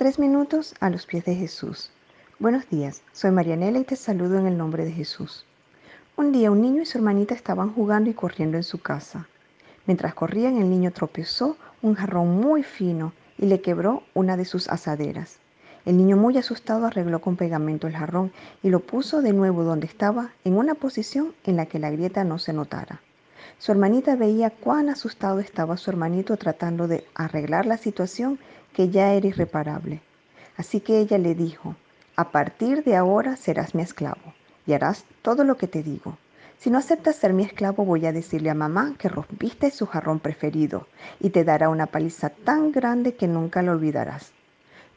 Tres minutos a los pies de Jesús. Buenos días, soy Marianela y te saludo en el nombre de Jesús. Un día un niño y su hermanita estaban jugando y corriendo en su casa. Mientras corrían el niño tropezó un jarrón muy fino y le quebró una de sus asaderas. El niño muy asustado arregló con pegamento el jarrón y lo puso de nuevo donde estaba en una posición en la que la grieta no se notara. Su hermanita veía cuán asustado estaba su hermanito tratando de arreglar la situación que ya era irreparable. Así que ella le dijo, a partir de ahora serás mi esclavo y harás todo lo que te digo. Si no aceptas ser mi esclavo, voy a decirle a mamá que rompiste su jarrón preferido y te dará una paliza tan grande que nunca lo olvidarás.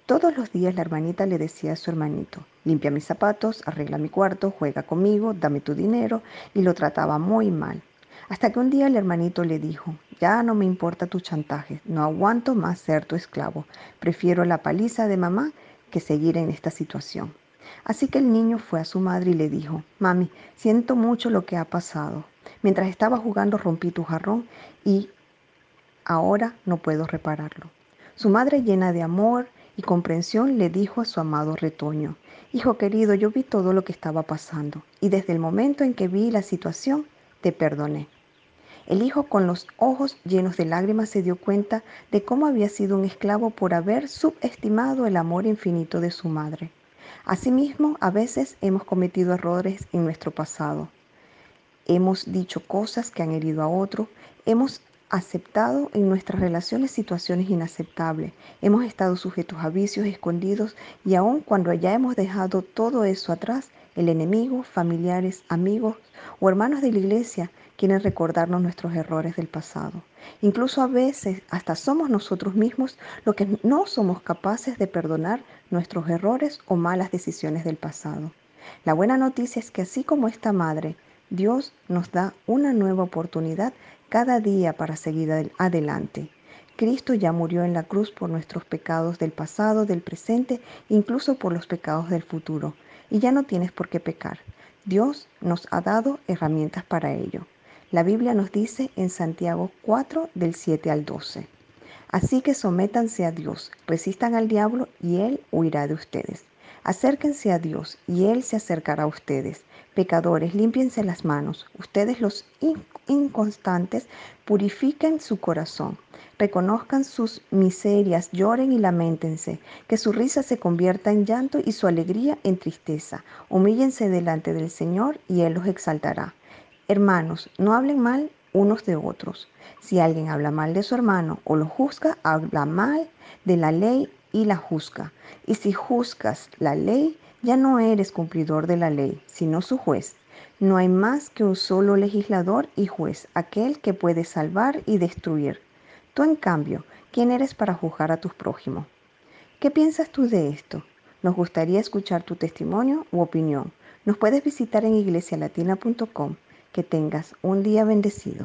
Todos los días la hermanita le decía a su hermanito, limpia mis zapatos, arregla mi cuarto, juega conmigo, dame tu dinero, y lo trataba muy mal. Hasta que un día el hermanito le dijo, ya no me importa tu chantaje, no aguanto más ser tu esclavo, prefiero la paliza de mamá que seguir en esta situación. Así que el niño fue a su madre y le dijo, mami, siento mucho lo que ha pasado. Mientras estaba jugando rompí tu jarrón y ahora no puedo repararlo. Su madre llena de amor y comprensión le dijo a su amado retoño, Hijo querido, yo vi todo lo que estaba pasando y desde el momento en que vi la situación, te perdoné. El hijo con los ojos llenos de lágrimas se dio cuenta de cómo había sido un esclavo por haber subestimado el amor infinito de su madre. Asimismo, a veces hemos cometido errores en nuestro pasado. Hemos dicho cosas que han herido a otro, hemos aceptado en nuestras relaciones situaciones inaceptables, hemos estado sujetos a vicios escondidos y aun cuando ya hemos dejado todo eso atrás, el enemigo, familiares, amigos o hermanos de la iglesia quieren recordarnos nuestros errores del pasado. Incluso a veces hasta somos nosotros mismos los que no somos capaces de perdonar nuestros errores o malas decisiones del pasado. La buena noticia es que así como esta madre, Dios nos da una nueva oportunidad cada día para seguir adelante. Cristo ya murió en la cruz por nuestros pecados del pasado, del presente, incluso por los pecados del futuro y ya no tienes por qué pecar. Dios nos ha dado herramientas para ello. La Biblia nos dice en Santiago 4 del 7 al 12. Así que sométanse a Dios, resistan al diablo y él huirá de ustedes. Acérquense a Dios y Él se acercará a ustedes. Pecadores, límpiense las manos. Ustedes los inconstantes, purifiquen su corazón. Reconozcan sus miserias, lloren y lamentense. Que su risa se convierta en llanto y su alegría en tristeza. Humíllense delante del Señor y Él los exaltará. Hermanos, no hablen mal unos de otros. Si alguien habla mal de su hermano o lo juzga, habla mal de la ley y la juzga. Y si juzgas la ley, ya no eres cumplidor de la ley, sino su juez. No hay más que un solo legislador y juez, aquel que puede salvar y destruir. Tú, en cambio, ¿quién eres para juzgar a tus prójimos? ¿Qué piensas tú de esto? Nos gustaría escuchar tu testimonio u opinión. Nos puedes visitar en iglesialatina.com. Que tengas un día bendecido.